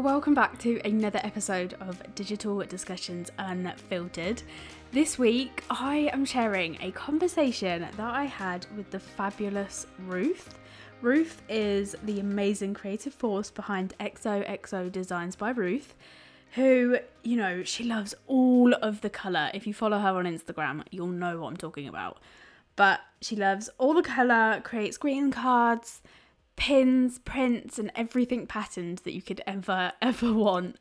Welcome back to another episode of Digital Discussions Unfiltered. This week, I am sharing a conversation that I had with the fabulous Ruth. Ruth is the amazing creative force behind XOXO Designs by Ruth, who, you know, she loves all of the colour. If you follow her on Instagram, you'll know what I'm talking about. But she loves all the colour, creates greeting cards, pins, prints, and everything patterned that you could ever, ever want.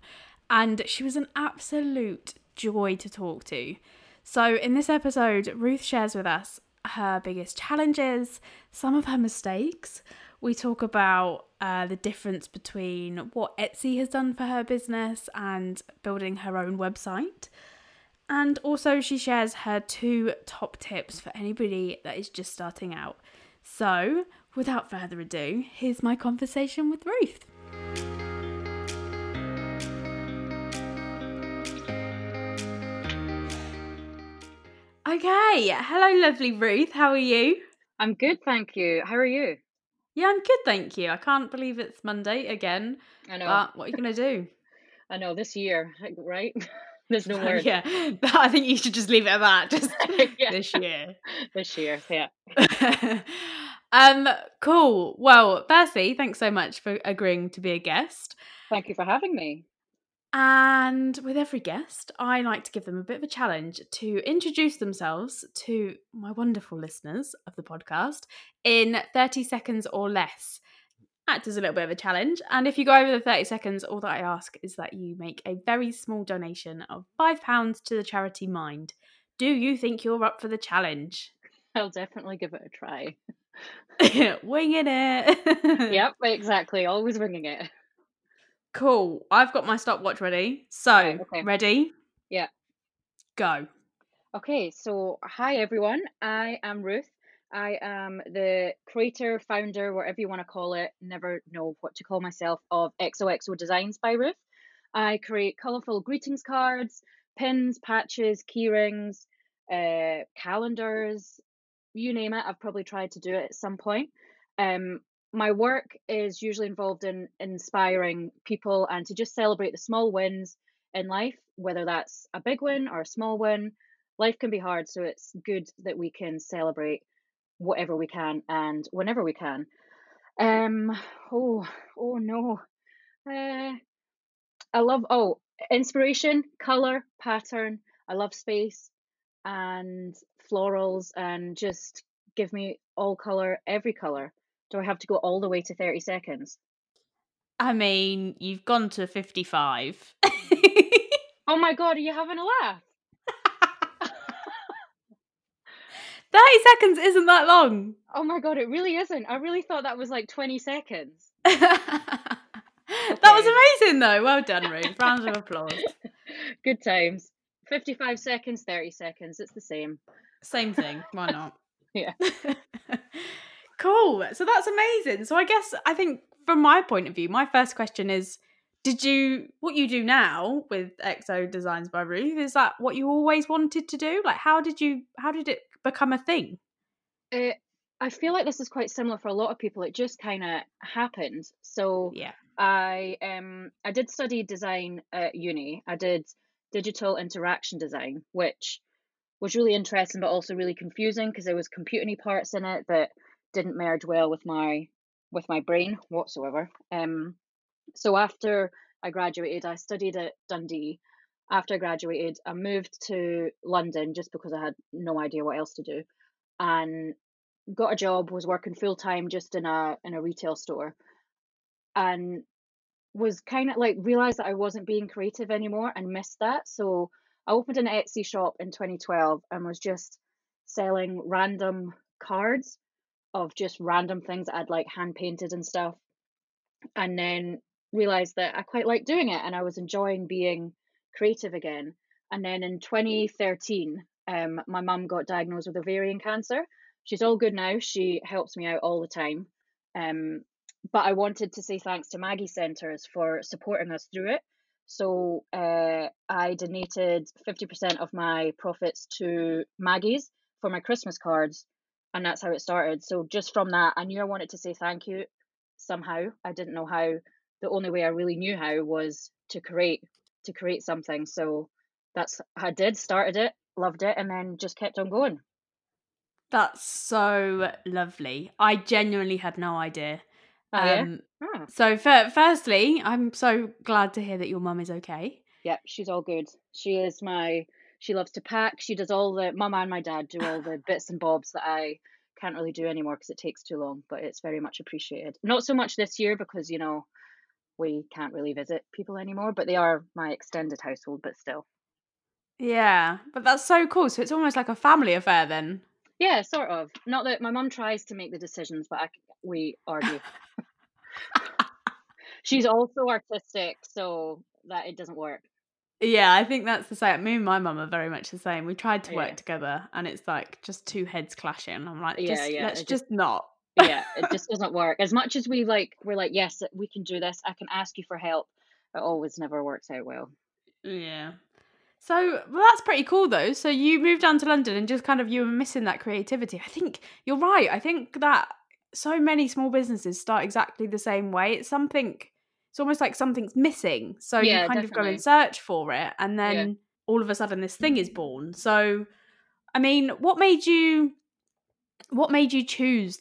And she was an absolute joy to talk to. So, in this episode, Ruth shares with us her biggest challenges, some of her mistakes. We talk about uh, the difference between what Etsy has done for her business and building her own website. And also, she shares her two top tips for anybody that is just starting out. So, without further ado, here's my conversation with Ruth. Okay, hello, lovely Ruth. How are you? I'm good, thank you. How are you? Yeah, I'm good, thank you. I can't believe it's Monday again. I know. But what are you going to do? I know this year, right? There's no word. yeah, I think you should just leave it at that. Just Yeah. this year. This year, yeah. Um, cool. Well, firstly, thanks so much for agreeing to be a guest. Thank you for having me. And with every guest, I like to give them a bit of a challenge to introduce themselves to my wonderful listeners of the podcast in 30 seconds or less. Act as a little bit of a challenge. And if you go over the 30 seconds, all that I ask is that you make a very small donation of £5 to the charity Mind. Do you think you're up for the challenge? I'll definitely give it a try. Winging it. yep, exactly. Always winging it. Cool. I've got my stopwatch ready. So, Right, okay. ready? Yeah. Go. Okay, so hi everyone. I am Ruth. I am the creator, founder, whatever you want to call it, never know what to call myself, of XOXO Designs by Ruth. I create colourful greetings cards, pins, patches, keyrings, uh, calendars, you name it. I've probably tried to do it at some point. Um, my work is usually involved in inspiring people and to just celebrate the small wins in life, whether that's a big win or a small win. Life can be hard, so it's good that we can celebrate whatever we can and whenever we can. Um, oh, oh no. Uh, I love oh inspiration, color, pattern. I love space and florals and just give me all color, every color. Do I have to go all the way to 30 seconds? I mean, you've gone to 55. Oh my god, are you having a laugh? 30 seconds isn't that long. Oh my god, it really isn't. I really thought that was like 20 seconds. that was amazing, though. Well done, Ruth. Round of applause. Good times. 55 seconds, 30 seconds. It's the same. Same thing. Why not? Yeah. cool. So that's amazing. So I guess I think from my point of view, my first question is did you what you do now with exo designs by ruth is that what you always wanted to do like how did you how did it become a thing Uh, I feel like this is quite similar for a lot of people. It just kind of happened. So yeah I um I did study design at uni. I did digital interaction design, which was really interesting but also really confusing because there was computing parts in it that didn't merge well with my with my brain whatsoever. Um so after I graduated, I studied at Dundee. After I graduated, I moved to London just because I had no idea what else to do, and got a job. Was working full time just in a in a retail store, and was kind of like realized that I wasn't being creative anymore and missed that. So I opened an Etsy shop in 2012 and was just selling random cards of just random things that I'd like hand painted and stuff. And then realized that I quite liked doing it and I was enjoying being creative again. And then in 2013, um, my mum got diagnosed with ovarian cancer. She's all good now. She helps me out all the time. Um, but I wanted to say thanks to Maggie Centres for supporting us through it. So uh, I donated 50% of my profits to Maggie's for my Christmas cards, and that's how it started. So just from that, I knew I wanted to say thank you somehow. I didn't know how, the only way I really knew how was to create to create something. So that's I did started it, loved it, and then just kept on going. That's so lovely. I genuinely had no idea. Oh, yeah? Um, Oh. So, fir- firstly, I'm so glad to hear that your mum is okay. Yeah, she's all good. She is my. She loves to pack. She does all the. Mum and my dad do all the bits and bobs that I can't really do anymore because it takes too long. But it's very much appreciated. Not so much this year because you know we can't really visit people anymore. But they are my extended household. But still. Yeah, but that's so cool. So it's almost like a family affair then. Yeah, sort of. Not that my mum tries to make the decisions, but I, we argue. She's also artistic, so that it doesn't work. Yeah, I think that's the same. Me and my mum are very much the same. We tried to work Yeah. together, and it's like just two heads clashing. I'm like, Yeah, just yeah, let's just- just not. yeah, it just doesn't work. As much as we like, we're like, yes, we can do this. I can ask you for help. It always never works out well. Yeah. So, well, that's pretty cool though. So you moved down to London and just kind of you were missing that creativity. I think you're right. I think that so many small businesses start exactly the same way. It's something. It's almost like something's missing. So Yeah, you kind of go definitely. and search for it, and Yeah. then all of a sudden this thing is born. So, I mean, what made you? What made you choose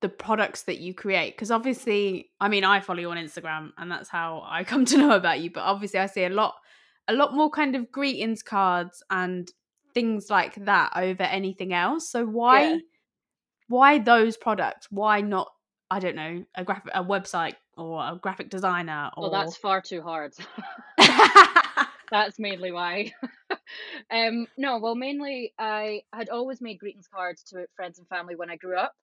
the products that you create because obviously i mean i follow you on instagram and that's how i come to know about you but obviously i see a lot a lot more kind of greetings cards and things like that over anything else so why Yeah. Why those products why not i don't know a graphic a website or a graphic designer or Well, that's far too hard. that's mainly why. um, no, well, mainly I had always made greetings cards to friends and family when I grew up.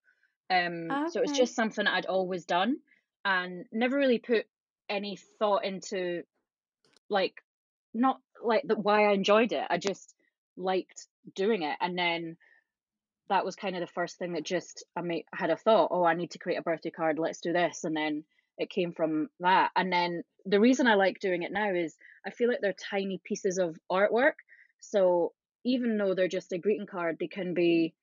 Um, so it's Okay. just something I'd always done and never really put any thought into like not like the why I enjoyed it. I just liked doing it, and then that was kind of the first thing that just I made had a thought. Oh, I need to create a birthday card. Let's do this, and then it came from that. And then the reason I like doing it now is I feel like they're tiny pieces of artwork. So even though they're just a greeting card, they can be.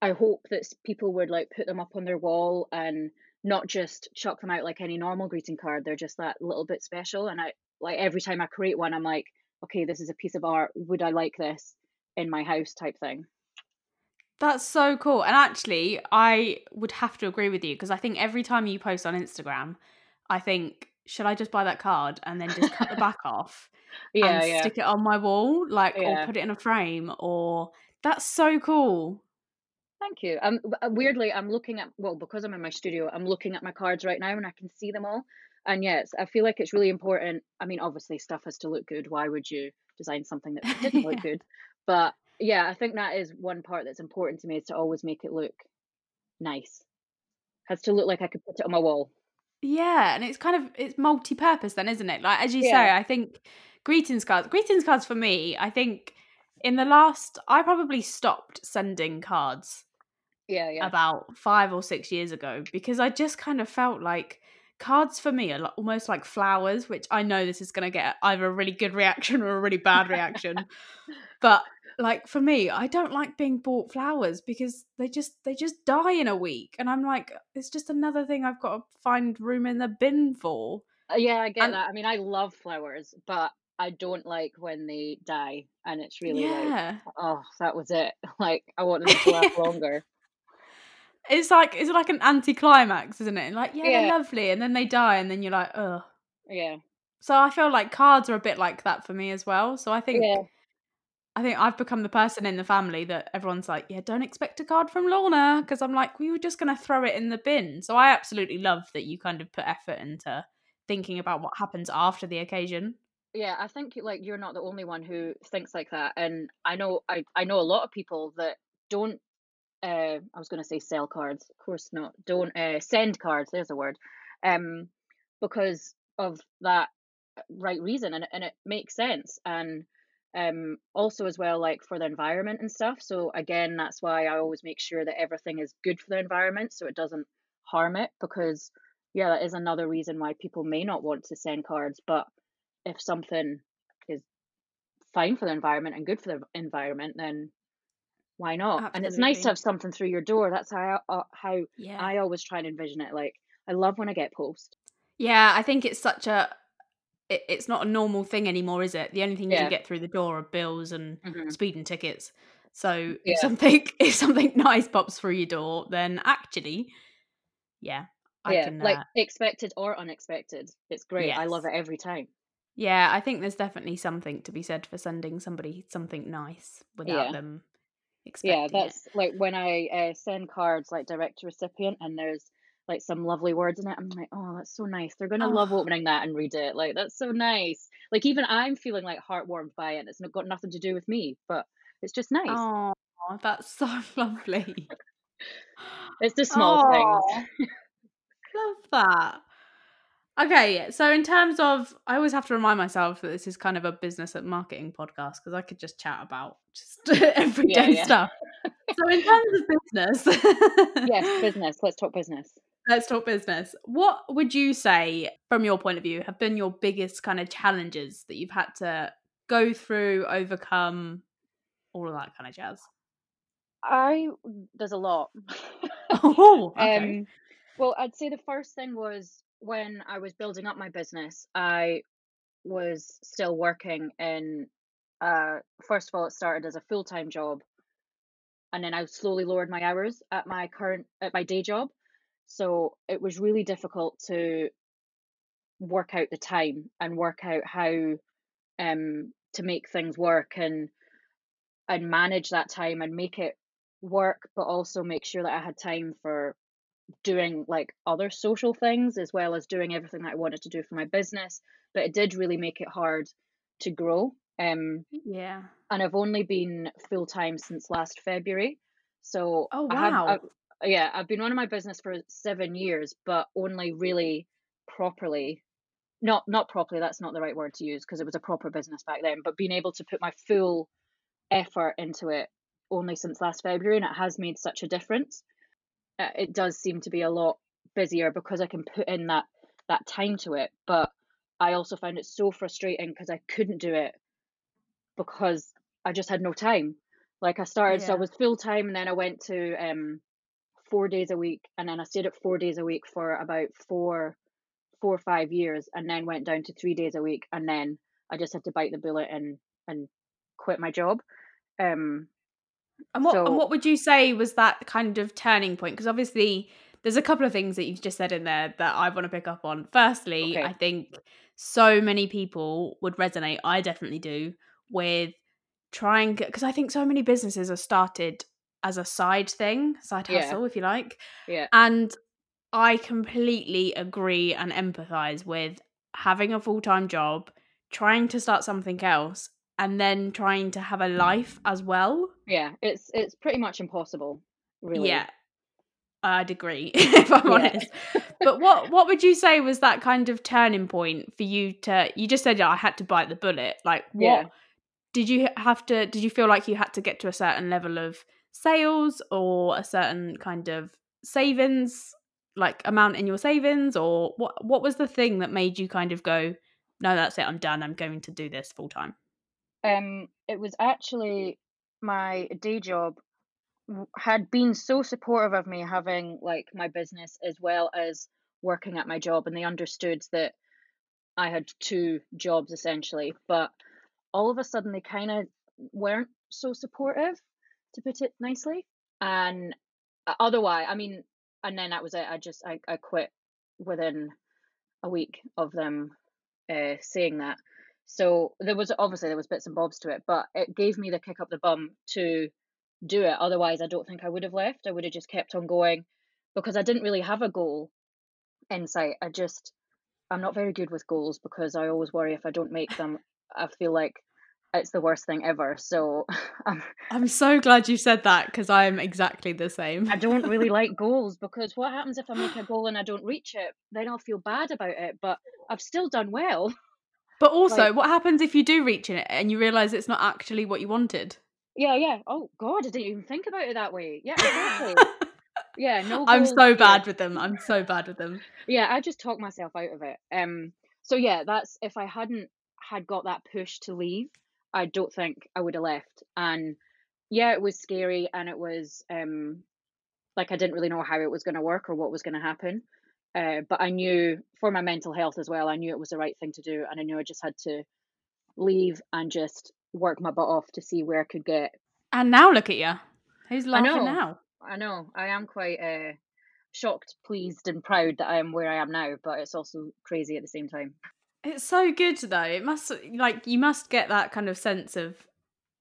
I hope that people would like put them up on their wall and not just chuck them out like any normal greeting card. They're just that little bit special. And I like every time I create one, I'm like, okay, this is a piece of art. Would I like this in my house? Type thing. That's so cool. And actually, I would have to agree with you because I think every time you post on Instagram, I think, should I just buy that card and then just cut the back off Yeah, and yeah, stick it on my wall, like, Yeah. or put it in a frame? Or that's so cool. Thank you. Um, uh, weirdly, I'm looking at well because I'm in my studio. I'm looking at my cards right now and I can see them all. And yes, I feel like it's really important. I mean, obviously, stuff has to look good. Why would you design something that didn't look Yeah. good? But yeah, I think that is one part that's important to me is to always make it look nice. Has to look like I could put it on my wall. Yeah, and it's kind of it's multi-purpose then, isn't it? Like as you say, I think greetings cards, greetings cards for me, I think in the last I probably stopped sending cards Yeah, yeah, about 5 or 6 years ago because I just kind of felt like cards for me are almost like flowers, which I know this is going to get either a really good reaction or a really bad reaction. but like for me, I don't like being bought flowers because they just they just die in a week and I'm like it's just another thing I've got to find room in the bin for. Uh, yeah. I get And- that. I mean, I love flowers, but I don't like when they die, and it's really like, oh, that was it. Like I wanted them to last longer. It's like it's like an anticlimax, isn't it? Like, yeah, Yeah. they're lovely, and then they die, and then you're like, oh Yeah, So I feel like cards are a bit like that for me as well. So I think yeah. I think I've become the person in the family that everyone's like, yeah, don't expect a card from Lorna because I'm like, we were just gonna throw it in the bin. So I absolutely love that you kind of put effort into thinking about what happens after the occasion. Yeah, I think like you're not the only one who thinks like that, and I know I I know a lot of people that don't. Uh, I was going to say sell cards, of course not. Don't uh, send cards. There's a word, um, because of that right reason, and and it makes sense, and um also as well like for the environment and stuff. So again, that's why I always make sure that everything is good for the environment, so it doesn't harm it. Because yeah, that is another reason why people may not want to send cards, but if something is fine for the environment and good for the environment, then why not? And it's nice to have something through your door. That's how I, uh, how Yeah. I always try and envision it. Like I love when I get post. Yeah, I think it's such a it, it's not a normal thing anymore, is it? The only thing you Yeah. can get through the door are bills and hmm speeding tickets. So Yeah. if something if something nice pops through your door, then actually, yeah, I Yeah, can. like Uh, expected or unexpected. It's great. I love it every time. yeah, I think there's definitely something to be said for sending somebody something nice without Yeah. them Yeah, expecting it. that's like when I uh, send cards like direct to recipient and there's like some lovely words in it. I'm like, oh, that's so nice. They're gonna love Oh, opening that and read it. Like that's so nice. Like even I'm feeling like heartwarmed by it. It's not got nothing to do with me, but it's just nice. oh, that's so lovely. It's the small things. Oh, love that. Okay, so in terms of, I always have to remind myself that this is kind of a business and marketing podcast because I could just chat about just everyday yeah. stuff. So in terms of business, Yes, business. Let's talk business. Let's talk business. What would you say, from your point of view, have been your biggest kind of challenges that you've had to go through, overcome, all of that kind of jazz? I there's a lot. Oh, okay. Um, well, I'd say the first thing was when I was building up my business, I was still working in uh first of all it started as a full-time job and then I slowly lowered my hours at my current at my day job. So it was really difficult to work out the time and work out how um to make things work and and manage that time and make it work but also make sure that I had time for doing like other social things as well as doing everything that I wanted to do for my business. But it did really make it hard to grow. Um, Yeah. and I've only been full time since last February. So Oh, I have, wow. Yeah, I've been running my business for seven years, but only really properly. Not not properly. That's not the right word to use because it was a proper business back then. But being able to put my full effort into it only since last February, and it has made such a difference uh, it does seem to be a lot busier because I can put in that that time to it. But I also found it so frustrating because I couldn't do it because I just had no time. Like I started, so I was full time, and then I went to um four days a week, and then I stayed at four days a week for about four four or five years, and then went down to three days a week, and then I just had to bite the bullet and and quit my job. Um, And what and what would you say was that kind of turning point? Because obviously there's a couple of things that you've just said in there that I want to pick up on. Firstly, I think so many people would resonate, I definitely do, with trying because I think so many businesses are started as a side thing, side yeah, hustle, if you like. yeah, And I completely agree and empathize with having a full-time job, trying to start something else, and then trying to have a life as well. yeah. It's it's pretty much impossible, really. Yeah, I'd agree if I'm Yeah. honest. But what what would you say was that kind of turning point for you to you just said "Yeah, I had to bite the bullet. Like Yeah. what did you have to did you feel like you had to get to a certain level of sales or a certain kind of savings like amount in your savings or what what was the thing that made you kind of go no that's it I'm done I'm going to do this full time. Um, it was actually my day job had been so supportive of me having like my business as well as working at my job, and they understood that I had two jobs essentially. But all of a sudden, they kind of weren't so supportive, to put it nicely. And uh, otherwise, I mean, and then that was it. I just I, I quit within a week of them uh, saying that. So there was obviously there was bits and bobs to it, but it gave me the kick up the bum to do it. Otherwise, I don't think I would have left. I would have just kept on going because I didn't really have a goal in sight. I just I'm not very good with goals because I always worry if I don't make them, I feel like it's the worst thing ever. So um, I'm so glad you said that because I'm exactly the same. I don't really like goals because what happens if I make a goal and I don't reach it? Then I'll feel bad about it, but I've still done well. But also, Like what happens if you do reach it and you realize it's not actually what you wanted? Yeah, yeah. Oh God, I didn't even think about it that way. Yeah, exactly. Yeah, no I'm so bad with them. I'm so bad with them. Yeah, I just talk myself out of it. Um, so yeah, that's if I hadn't had got that push to leave, I don't think I would have left. And yeah, it was scary and it was um like I didn't really know how it was going to work or what was going to happen. Uh, but I knew for my mental health as well, I knew it was the right thing to do, and I knew I just had to leave and just work my butt off to see where I could get. And now look at you. Who's I laughing know, now? I know, I am quite uh, shocked, pleased, and proud that I am where I am now, but it's also crazy at the same time. It's so good though. It must like you must get that kind of sense of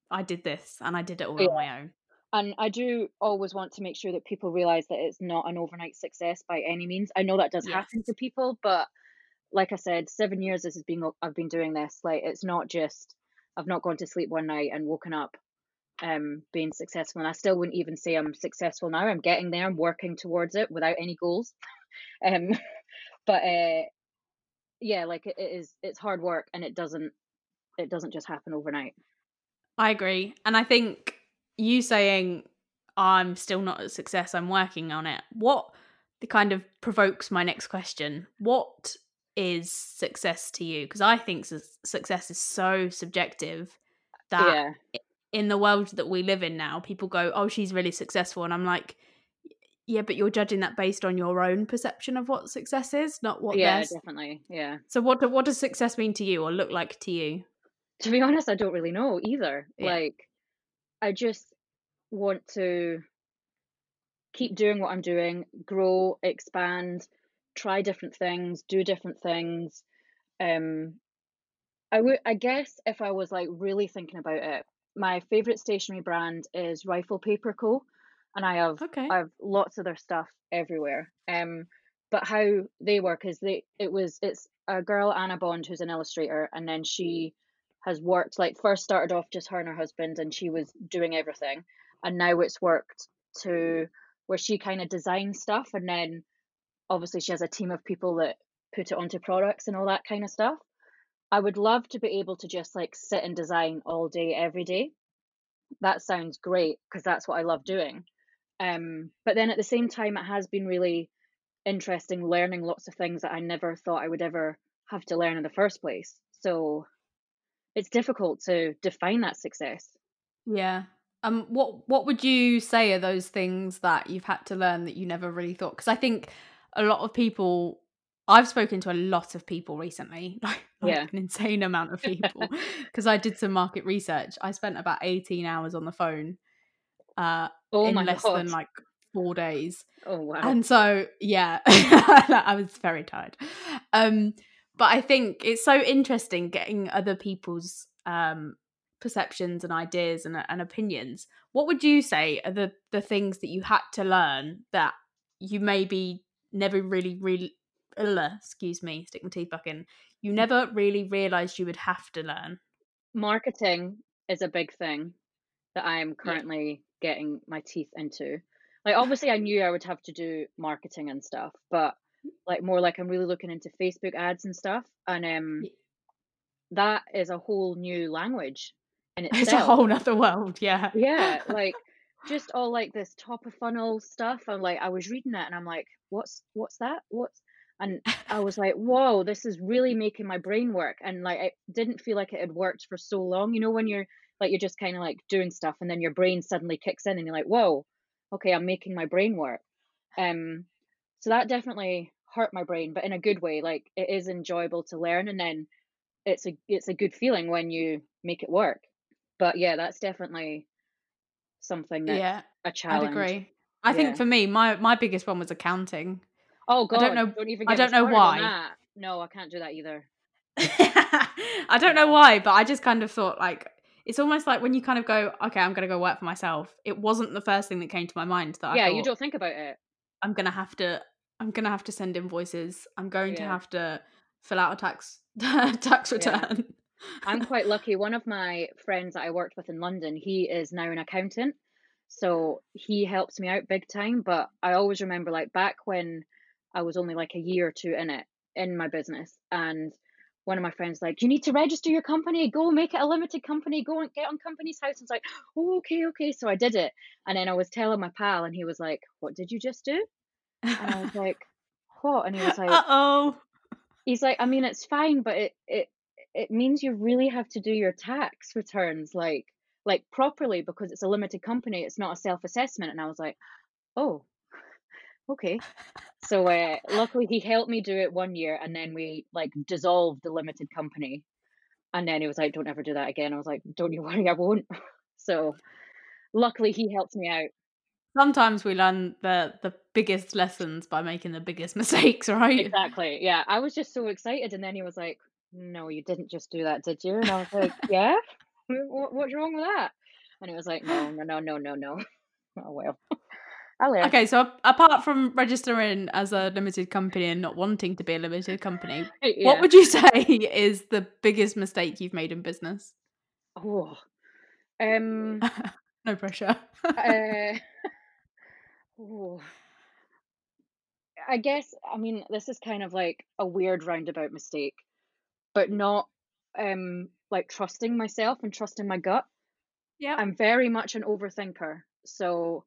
I did this and I did it all Yeah. on my own. And I do always want to make sure that people realize that it's not an overnight success by any means. I know that does happen to people, but like I said, seven years this has been I've been doing this. Like it's not just I've not gone to sleep one night and woken up um being successful. And I still wouldn't even say I'm successful now. I'm getting there. I'm working towards it without any goals. Um, but uh, yeah, like it, it is. It's hard work, and it doesn't. It doesn't just happen overnight. I agree. And I think you saying I'm still not a success, I'm working on it. What the kind of provokes my next question. What is success to you? Because I think success is so subjective that yeah, in the world that we live in now, people go, "Oh, she's really successful," and I'm like, "Yeah, but you're judging that based on your own perception of what success is, not what yeah, theirs." definitely. Yeah. So, what what does success mean to you, or look like to you? To be honest, I don't really know either. Yeah. Like, I just want to keep doing what I'm doing, grow, expand, try different things, do different things. Um, I would, I guess, if I was like really thinking about it, my favorite stationery brand is Rifle Paper Co. And I have Okay. I have lots of their stuff everywhere. Um, but how they work is they it was it's a girl Anna Bond who's an illustrator, and then she has worked like first started off just her and her husband, and she was doing everything, and now it's worked to where she kind of designs stuff, and then obviously she has a team of people that put it onto products and all that kind of stuff. I would love to be able to just like sit and design all day every day. That sounds great because that's what I love doing. Um, but then at the same time, it has been really interesting learning lots of things that I never thought I would ever have to learn in the first place. So it's difficult to define that success. Yeah. Um. What What would you say are those things that you've had to learn that you never really thought? Because I think a lot of people. I've spoken to a lot of people recently, like, like Yeah. an insane amount of people, because I did some market research. I spent about eighteen hours on the phone, uh, Oh in less god. than like four days. Oh wow. And so, yeah, I was very tired. Um, but I think it's so interesting getting other people's um, perceptions and ideas and, and opinions. What would you say are the, the things that you had to learn that you maybe never really, really, uh, excuse me, stick my teeth back in, you never really realised you would have to learn? Marketing is a big thing that I am currently getting my teeth into. Like obviously I knew I would have to do marketing and stuff, but like more like I'm really looking into Facebook ads and stuff. And um that is a whole new language in It's a whole nother world, yeah. Yeah, like just all like this top of funnel stuff. And like I was reading it and I'm like, what's what's that? What's and I was like, whoa, this is really making my brain work. And like it didn't feel like it had worked for so long. You know, when you're like you're just kind of like doing stuff and then your brain suddenly kicks in and you're like, whoa, okay, I'm making my brain work. Um so that definitely hurt my brain, but in a good way. Like it is enjoyable to learn and then it's a it's a good feeling when you make it work. But yeah, that's definitely something that's yeah, a I'd challenge. agree. I Yeah. think for me, my, my biggest one was accounting. Oh god I don't know. don't even I don't know why. No, I can't do that either. I don't know why, but I just kind of thought like it's almost like when you kind of go, okay, I'm gonna go work for myself. It wasn't the first thing that came to my mind that yeah, I you don't think about it. I'm gonna have to. I'm gonna have to send invoices. I'm going to have to fill out a tax tax Yeah. return. I'm quite lucky. One of my friends that I worked with in London, he is now an accountant. So he helps me out big time. But I always remember like back when I was only like a year or two in it, in my business, and one of my friends like, you need to register your company, go make it a limited company, go and get on Companies House. And it's like, oh, okay, okay. So I did it. And then I was telling my pal, and he was like, What did you just do? And I was like, What? And he was like, oh. he's like, I mean, it's fine, but it it it means you really have to do your tax returns like like properly because it's a limited company. It's not a self assessment. And I was like, oh, okay. So uh, luckily he helped me do it one year, and then we like dissolved the limited company. And then he was like, "Don't ever do that again." I was like, "Don't you worry, I won't." So luckily he helped me out. Sometimes we learn the the biggest lessons by making the biggest mistakes, right? Exactly. Yeah, I was just so excited, and then he was like, "No, you didn't just do that, did you?" And I was like, "Yeah, what, what's wrong with that?" And he was like, "No, no, no, no, no, no." Oh well. I learned. Okay, so apart from registering as a limited company and not wanting to be a limited company, Yeah. what would you say is the biggest mistake you've made in business? Oh. Um. no pressure. uh, oh. I guess I mean this is kind of like a weird roundabout mistake, but not um like trusting myself and trusting my gut. yeah. I'm very much an overthinker. So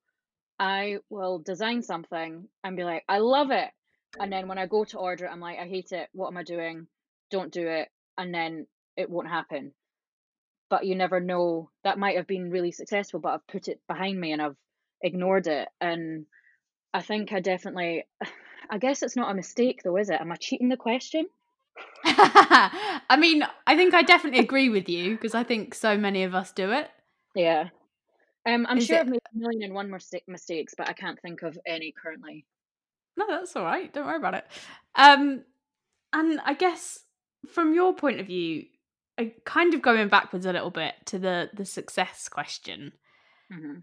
I will design something and be like, I love it. And then when I go to order it, I'm like, I hate it. What am I doing? Don't do it. And then it won't happen. But you never know. That might have been really successful, but I've put it behind me and I've ignored it. And I think I definitely, I guess it's not a mistake though, is it? Am I cheating the question? I mean, I think I definitely agree with you because I think so many of us do it. Yeah. Um, I'm Is sure it- I've made a million and one mistake mistakes, but I can't think of any currently. No, that's all right. Don't worry about it. Um, and I guess from your point of view, uh, kind of going backwards a little bit to the the success question. hmm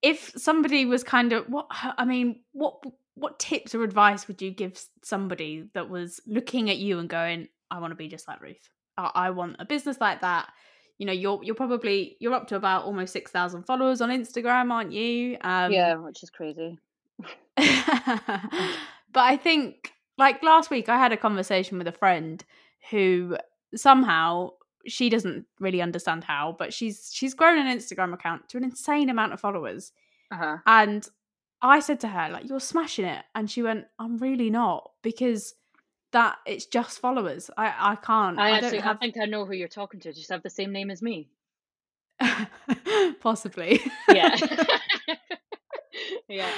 If somebody was kind of what I mean, what what tips or advice would you give somebody that was looking at you and going, "I want to be just like Ruth. I, I want a business like that." You know, you're you're probably you're up to about almost six thousand followers on Instagram, aren't you? Um, yeah, which is crazy. but I think like last week I had a conversation with a friend who somehow she doesn't really understand how, but she's she's grown an Instagram account to an insane amount of followers. Uh huh. And I said to her, like, you're smashing it. And she went, I'm really not, because that it's just followers. I, I can't. I I, actually, don't have I think I know who you're talking to. Just have the same name as me. possibly. Yeah. yeah.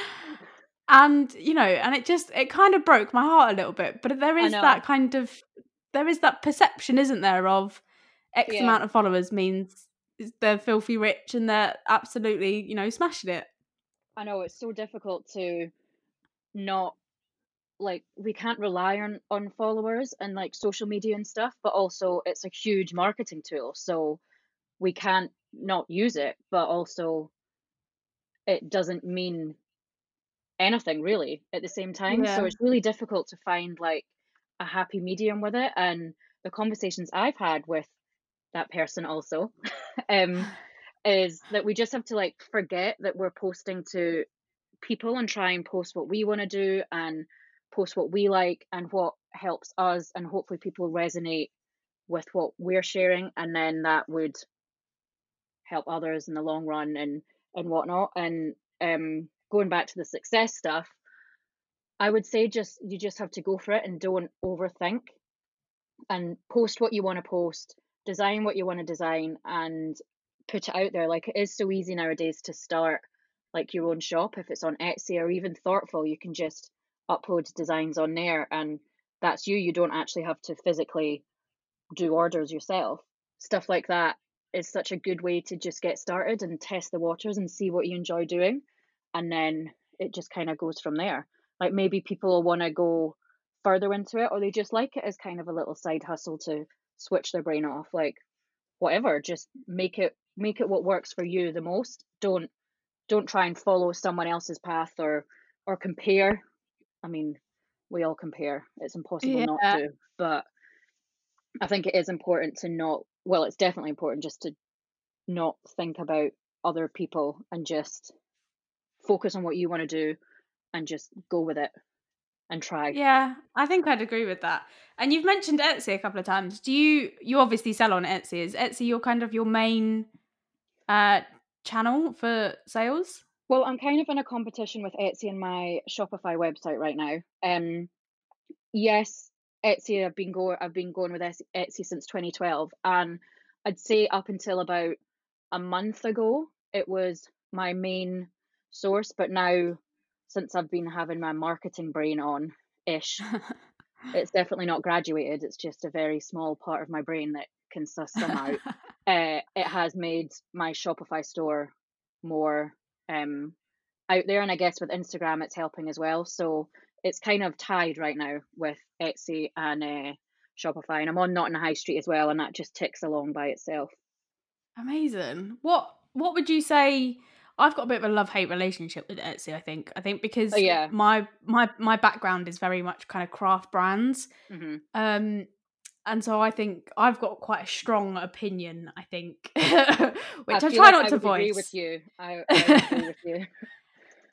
and you know and it just it kind of broke my heart a little bit but there I is that kind of there is that perception isn't there of x Yeah. amount of followers means they're filthy rich and they're absolutely you know smashing it I know it's so difficult to not like we can't rely on on followers and like social media and stuff, but also it's a huge marketing tool. So we can't not use it, but also it doesn't mean anything really at the same time. So it's really difficult to find like a happy medium with it. And the conversations I've had with that person also um is that we just have to like forget that we're posting to people and try and post what we want to do and post what we like and what helps us and hopefully people resonate with what we're sharing and then that would help others in the long run and and whatnot. And um going back to the success stuff i would say just you just have to go for it and don't overthink and post what you want to post design what you want to design and put it out there. Like it is so easy nowadays to start like your own shop if it's on etsy or even Thortful. You can just upload designs on there and that's you. You don't actually have to physically do orders yourself. Stuff like that is such a good way to just get started and test the waters and see what you enjoy doing and then it just kind of goes from there. Like maybe people will want to go further into it or they just like it as kind of a little side hustle to switch their brain off. Like whatever just make it make it what works for you the most. Don't don't try and follow someone else's path or or compare i mean we all compare. It's impossible not to but i think it is important to not well it's definitely important just to not think about other people and just focus on what you want to do and just go with it and try. Yeah i think i'd agree with that. And you've mentioned etsy a couple of times. Do you you obviously sell on etsy. Is etsy your kind of your main uh channel for sales Well, I'm kind of in a competition with Etsy and my Shopify website right now. Um, yes, Etsy. I've been going. I've been going with Etsy Etsy since 2012, and I'd say up until about a month ago, it was my main source. But now, since I've been having my marketing brain on ish. it's definitely not graduated. It's just a very small part of my brain that can suss them out. uh, it has made my Shopify store more um, out there, and I guess with Instagram, it's helping as well. So it's kind of tied right now with Etsy and uh, Shopify, and I'm on Not in the High Street as well, and that just ticks along by itself. Amazing. What What would you say? I've got a bit of a love hate relationship with Etsy. I think. I think because oh, yeah. my my my background is very much kind of craft brands. Mm-hmm. Um, and so I think I've got quite a strong opinion. I think, which I, I try like not I to voice. Agree with you. I, I agree with you.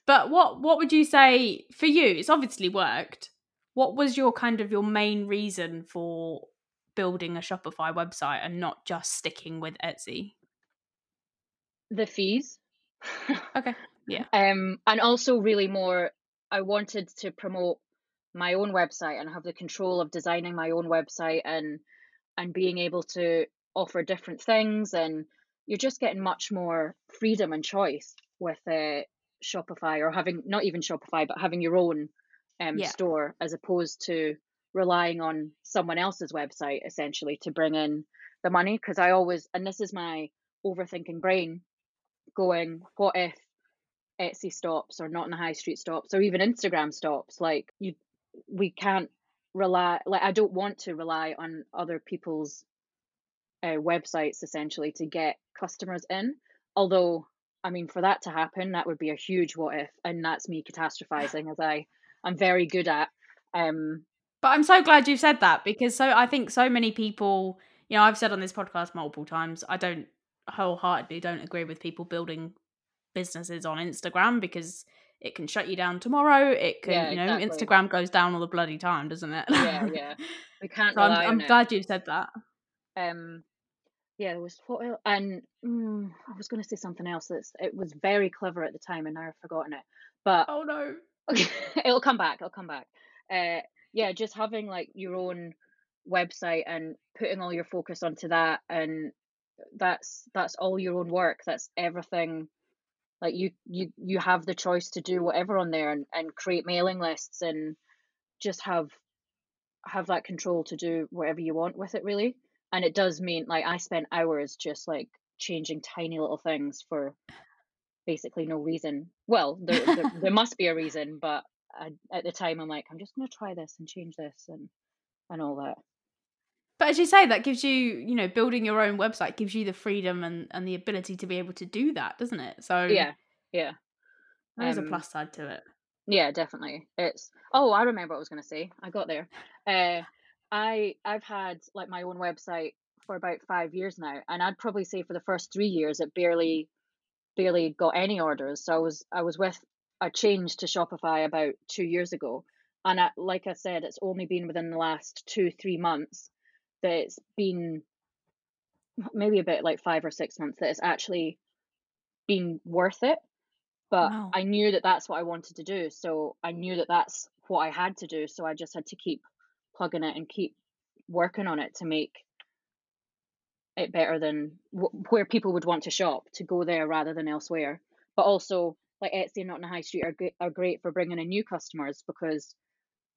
But what what would you say for you? It's obviously worked. What was your kind of your main reason for building a Shopify website and not just sticking with Etsy? The fees. okay. Yeah. Um and also really more I wanted to promote my own website and have the control of designing my own website and and being able to offer different things and you're just getting much more freedom and choice with uh, Shopify or having not even Shopify but having your own um, yeah. store as opposed to relying on someone else's website essentially to bring in the money because I always and this is my overthinking brain going what if Etsy stops or not in the high street stops or even Instagram stops like you we can't rely like I don't want to rely on other people's uh, websites essentially to get customers in although I mean for that to happen that would be a huge what if and that's me catastrophizing as I I'm very good at um but I'm so glad you said that because so I think so many people you know I've said on this podcast multiple times I don't wholeheartedly don't agree with people building businesses on Instagram because it can shut you down tomorrow. It can, Yeah, you know, exactly. Instagram goes down all the bloody time, doesn't it? yeah yeah we can't so I'm, I'm glad you said that. um yeah there was what el- and mm, I was going to say something else that's it was very clever at the time and now I've forgotten it but Oh no. it'll come back it'll come back uh yeah just having like your own website and putting all your focus onto that and that's that's all your own work that's everything like you you you have the choice to do whatever on there and, and create mailing lists and just have have that control to do whatever you want with it really. And it does mean like i spent hours just like changing tiny little things for basically no reason. Well there, there, there must be a reason but I, at the time i'm like i'm just going to try this and change this and and all that But as you say, that gives you, you know, building your own website gives you the freedom and, and the ability to be able to do that, doesn't it? So yeah yeah there is a um, plus side to it. Yeah, definitely. It's oh, I remember what I was gonna say. I got there. Uh, I I've had like my own website for about five years now, and I'd probably say for the first three years it barely barely got any orders. So I was I was with I changed to Shopify about two years ago, and I, like I said, it's only been within the last two three months that it's been maybe a bit like five or six months that it's actually been worth it but Wow. I knew that that's what I wanted to do. So I knew that that's what I had to do. So I just had to keep plugging it and keep working on it to make it better than wh- where people would want to shop to go there rather than elsewhere. But also, like Etsy and Not in the High Street are great, are great for bringing in new customers because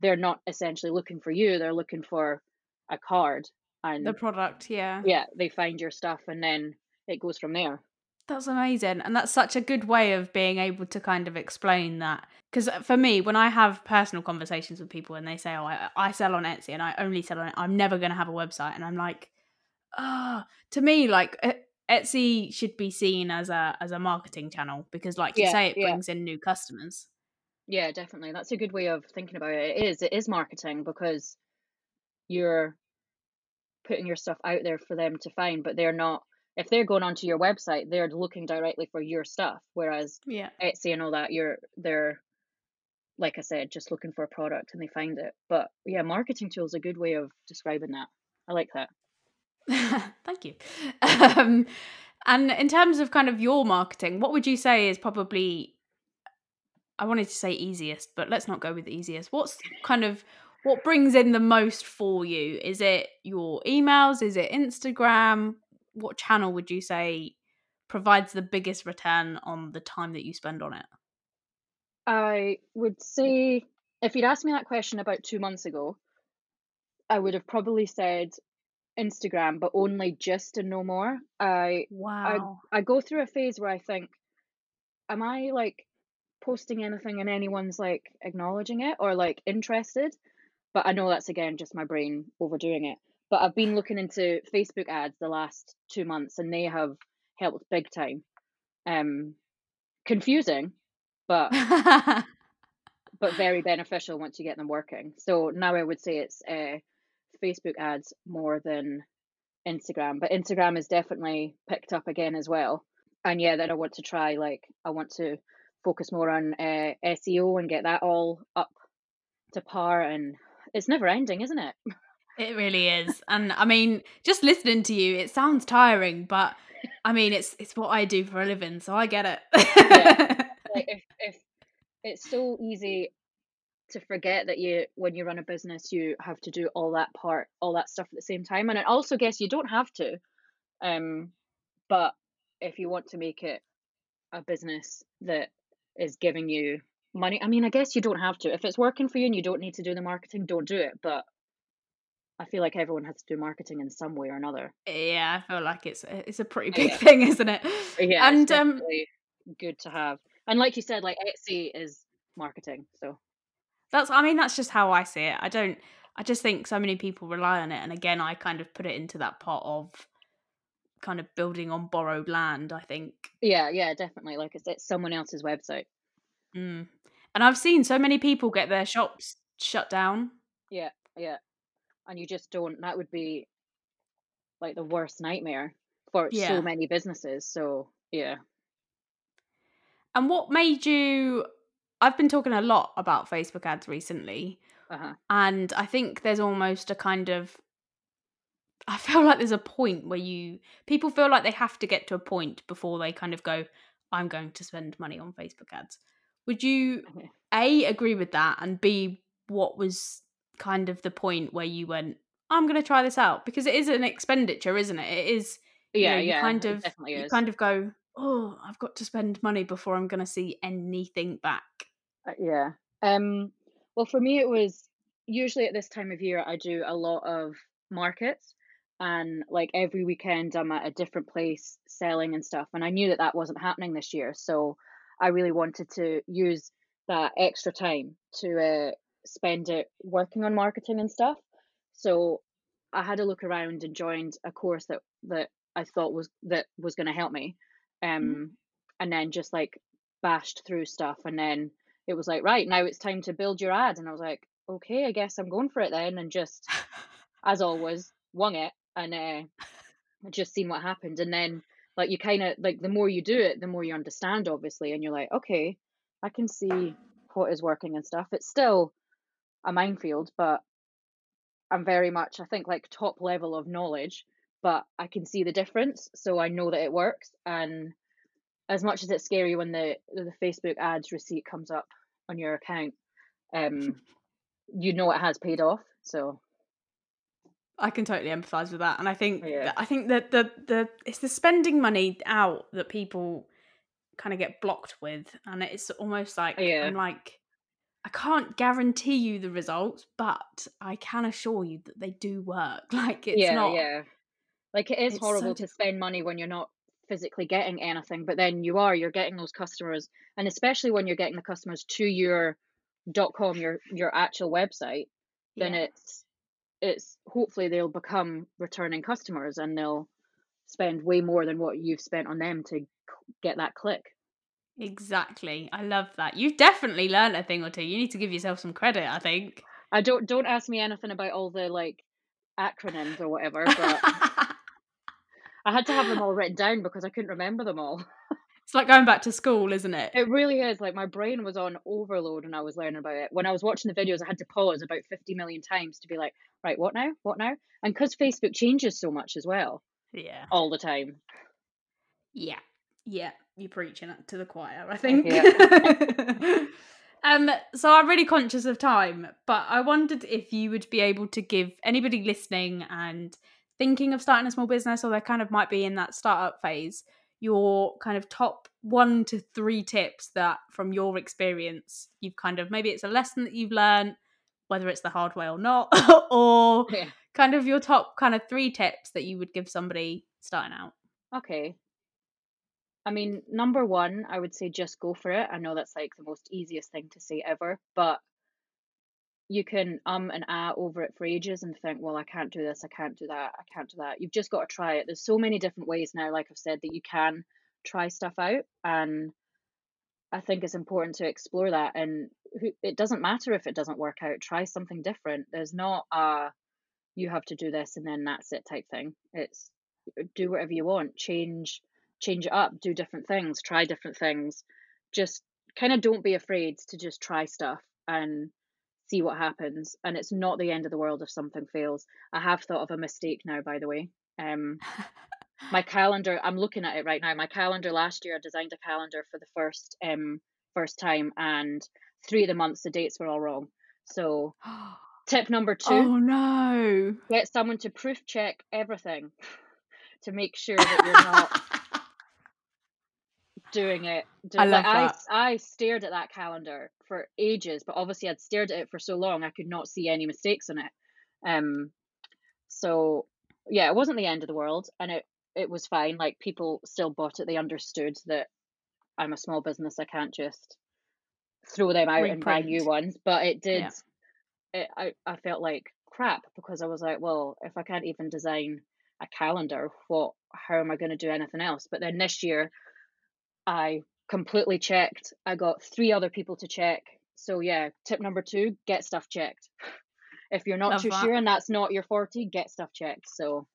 they're not essentially looking for you; they're looking for a card, and The product, yeah. yeah, they find your stuff, and then it goes from there. That's amazing. And that's such a good way of being able to kind of explain that. Because for me, when I have personal conversations with people and they say, oh, I, I sell on Etsy and I only sell on it, I'm never going to have a website. And I'm like, ah, to me, like Etsy should be seen as a as a marketing channel because, like you Yeah, say, it yeah. brings in new customers. Yeah, definitely. That's a good way of thinking about it. It is. It is marketing because you're putting your stuff out there for them to find, but they're not. If they're going onto your website, they're looking directly for your stuff. Whereas Yeah. Etsy and all that, you're they're like I said, just looking for a product and they find it. But yeah, marketing tool is a good way of describing that. I like that. Thank you. Um, and in terms of kind of your marketing, what would you say is probably, I wanted to say easiest, but let's not go with easiest. What's kind of, what brings in the most for you? Is it your emails? Is it Instagram? What channel would you say provides the biggest return on the time that you spend on it? I would say if you'd asked me that question about two months ago, I would have probably said Instagram, but only just and no more. I Wow. I go through a phase where I think, am I like posting anything and anyone's like acknowledging it or like interested? But I know that's again just my brain overdoing it. But I've been looking into Facebook ads the last two months and they have helped big time. Um, confusing, but but very beneficial once you get them working. So now I would say it's uh, Facebook ads more than Instagram, but Instagram is definitely picked up again as well. And yeah, then I want to try like I want to focus more on uh, SEO and get that all up to par. And it's never ending, isn't it? It really is. And I mean, just listening to you, it sounds tiring, but I mean, it's it's what I do for a living, so I get it. yeah. Like if if it's so easy to forget that you when you run a business you have to do all that part all that stuff at the same time and I also guess you don't have to um but if you want to make it a business that is giving you money I mean I guess you don't have to if it's working for you and you don't need to do the marketing don't do it but I feel like everyone has to do marketing in some way or another yeah, I feel like it's it's a pretty big yeah thing, isn't it? yeah And um good to have and like you said like Etsy is marketing so that's I mean, that's just how I see it. I don't I just think so many people rely on it and again I kind of put it into that pot of kind of building on borrowed land, I think. yeah yeah definitely like it's, it's someone else's website Mm. And I've seen so many people get their shops shut down. yeah yeah and you just don't that would be like the worst nightmare for so many businesses so yeah And what made you I've been talking a lot about Facebook ads recently, uh-huh and I think there's almost a kind of I feel like there's a point where you people feel like they have to get to a point before they kind of go I'm going to spend money on Facebook ads. Would you A agree with that and B what was kind of the point where you went I'm going to try this out because it is an expenditure, isn't it? It is you know, yeah you yeah kind of definitely you is kind of go, "Oh, I've got to spend money before I'm going to see anything back." Uh, yeah um well for me it was usually at this time of year i do a lot of markets and like every weekend i'm at a different place selling and stuff and i knew that that wasn't happening this year so i really wanted to use that extra time to uh, spend it working on marketing and stuff. So i had a look around and joined a course that that i thought was that was going to help me Mhm. um and then just like bashed through stuff and then it was like right now it's time to build your ad. And i was like okay i guess i'm going for it then and just as always wung it and uh just seen what happened. And then like you kind of like the more you do it the more you understand obviously and you're like okay i can see what is working and stuff. It's still a minefield but i'm very much i think like top level of knowledge but i can see the difference so i know that it works and as much as it's scary when the the facebook ads receipt comes up on your account um you know it has paid off so I can totally empathize with that, and I think Yeah. I think that the the it's the spending money out that people kind of get blocked with, and it's almost like Yeah. I'm like I can't guarantee you the results, but I can assure you that they do work. Like it's yeah not yeah like it is It's so horrible to spend money when you're not physically getting anything but then you are you're getting those customers and especially when you're getting the customers to your dot com your your actual website then yeah. it's it's hopefully they'll become returning customers and they'll spend way more than what you've spent on them to get that click Exactly. I love that. You've definitely learned a thing or two. You need to give yourself some credit, I think. I don't don't ask me anything about all the like acronyms or whatever, but I had to have them all written down because I couldn't remember them all. it's like going back to school, isn't it? It really is like my brain was on overload when I was learning about it. When I was watching the videos, I had to pause about 50 million times to be like, right, what now? What now? And because Facebook changes so much as well, Yeah. all the time. Yeah. Yeah. You're preaching it to the choir, I think. Yeah. um, so I'm really conscious of time, but I wondered if you would be able to give anybody listening and thinking of starting a small business or they kind of might be in that startup phase your kind of top one to three tips that from your experience you've kind of maybe it's a lesson that you've learned whether it's the hard way or not or Yeah. kind of your top kind of three tips that you would give somebody starting out Okay. I mean, number one, I would say just go for it. I know that's like the most easiest thing to say ever, but you can um and ah over it for ages and think, well, I can't do this, I can't do that, I can't do that. You've just got to try it. There's so many different ways now, like I've said, that you can try stuff out. And I think it's important to explore that. And it doesn't matter if it doesn't work out, try something different. There's not a you have to do this and then that's it type thing. It's do whatever you want, change change it up, do different things, try different things. Just kind of don't be afraid to just try stuff and see what happens. And it's not the end of the world if something fails. I have thought of a mistake now, by the way. Um, my calendar, I'm looking at it right now. My calendar last year, I designed a calendar for the first um first time, and three of the months the dates were all wrong. So tip number two: oh no get someone to proof check everything to make sure that you're not doing it. Do, I like love I, that. I stared at that calendar for ages, but obviously I'd stared at it for so long I could not see any mistakes in it. Um, so yeah, it wasn't the end of the world, and it it was fine. Like people still bought it; they understood that I'm a small business. I can't just throw them out and buy new ones. But it did. Yeah. It, I I felt like crap because I was like, well, if I can't even design a calendar, what? How am I going to do anything else? But then this year, I completely checked. I got three other people to check. So yeah, tip number two: get stuff checked. If you're not Love too that. sure and that's not your forte, get stuff checked. So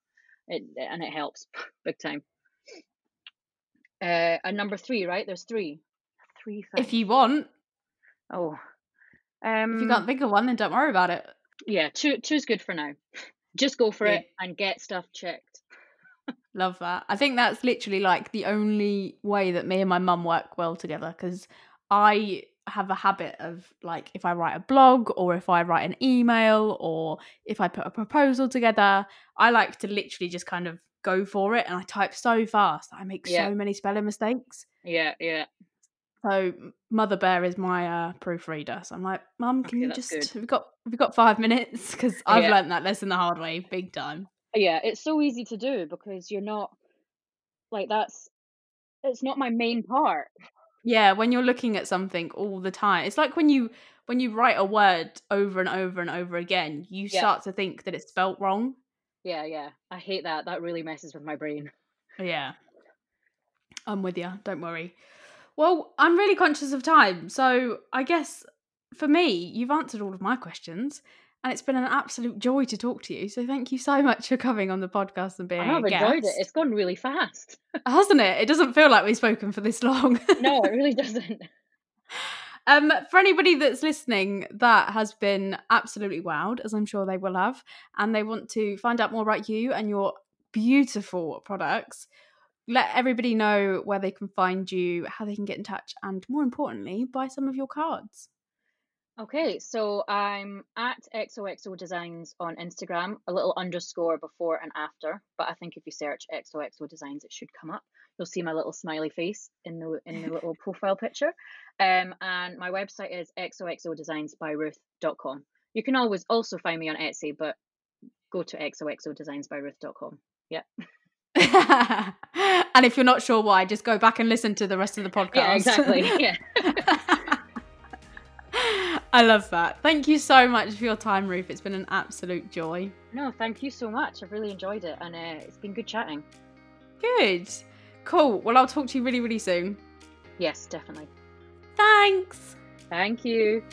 it and it helps big time. Uh, and number three, right? There's three, three things. if you want oh, um, if you can't think of one then don't worry about it yeah, two two's good for now. Just go for Yeah. it and get stuff checked. Love that. I think that's literally like the only way that me and my mum work well together because I have a habit of like if I write a blog or if I write an email or if I put a proposal together, I like to literally just kind of go for it and I type so fast that I make Yeah. so many spelling mistakes. Yeah, yeah. So Mother Bear is my uh, proofreader. So I'm like, Mum, can Okay, you just good. we've got we've got five minutes because I've Yeah. learnt that lesson the hard way, big time. Yeah, it's so easy to do because you're not like that's it's not my main part. Yeah, when you're looking at something all the time, it's like when you when you write a word over and over and over again, you Yeah. start to think that it's spelt wrong. Yeah, yeah. I hate that. That really messes with my brain. Yeah, I'm with you. Don't worry. Well, I'm really conscious of time, so I guess for me, you've answered all of my questions, and it's been an absolute joy to talk to you. So thank you so much for coming on the podcast and being I have a enjoyed it. It's gone really fast. hasn't it? It doesn't feel like we've spoken for this long. No, it really doesn't. Um, for anybody that's listening that has been absolutely wowed, as I'm sure they will have, and they want to find out more about you and your beautiful products, let everybody know where they can find you, how they can get in touch, and more importantly, buy some of your cards. Okay, so I'm at XOXO Designs on Instagram, a little underscore before and after. But I think if you search XOXO Designs, it should come up. You'll see my little smiley face in the in the little profile picture. Um, and my website is xoxodesignsbyruth.com. You can always also find me on Etsy, but go to xoxodesignsbyruth.com. Yeah, and if you're not sure why, just go back and listen to the rest of the podcast. yeah, exactly. Yeah. I love that. Thank you so much for your time, Ruth. It's been an absolute joy. No, thank you so much. I've really enjoyed it, and uh, it's been good chatting. Good. Cool. Well, I'll talk to you really, really soon. Yes, definitely. Thanks. Thank you.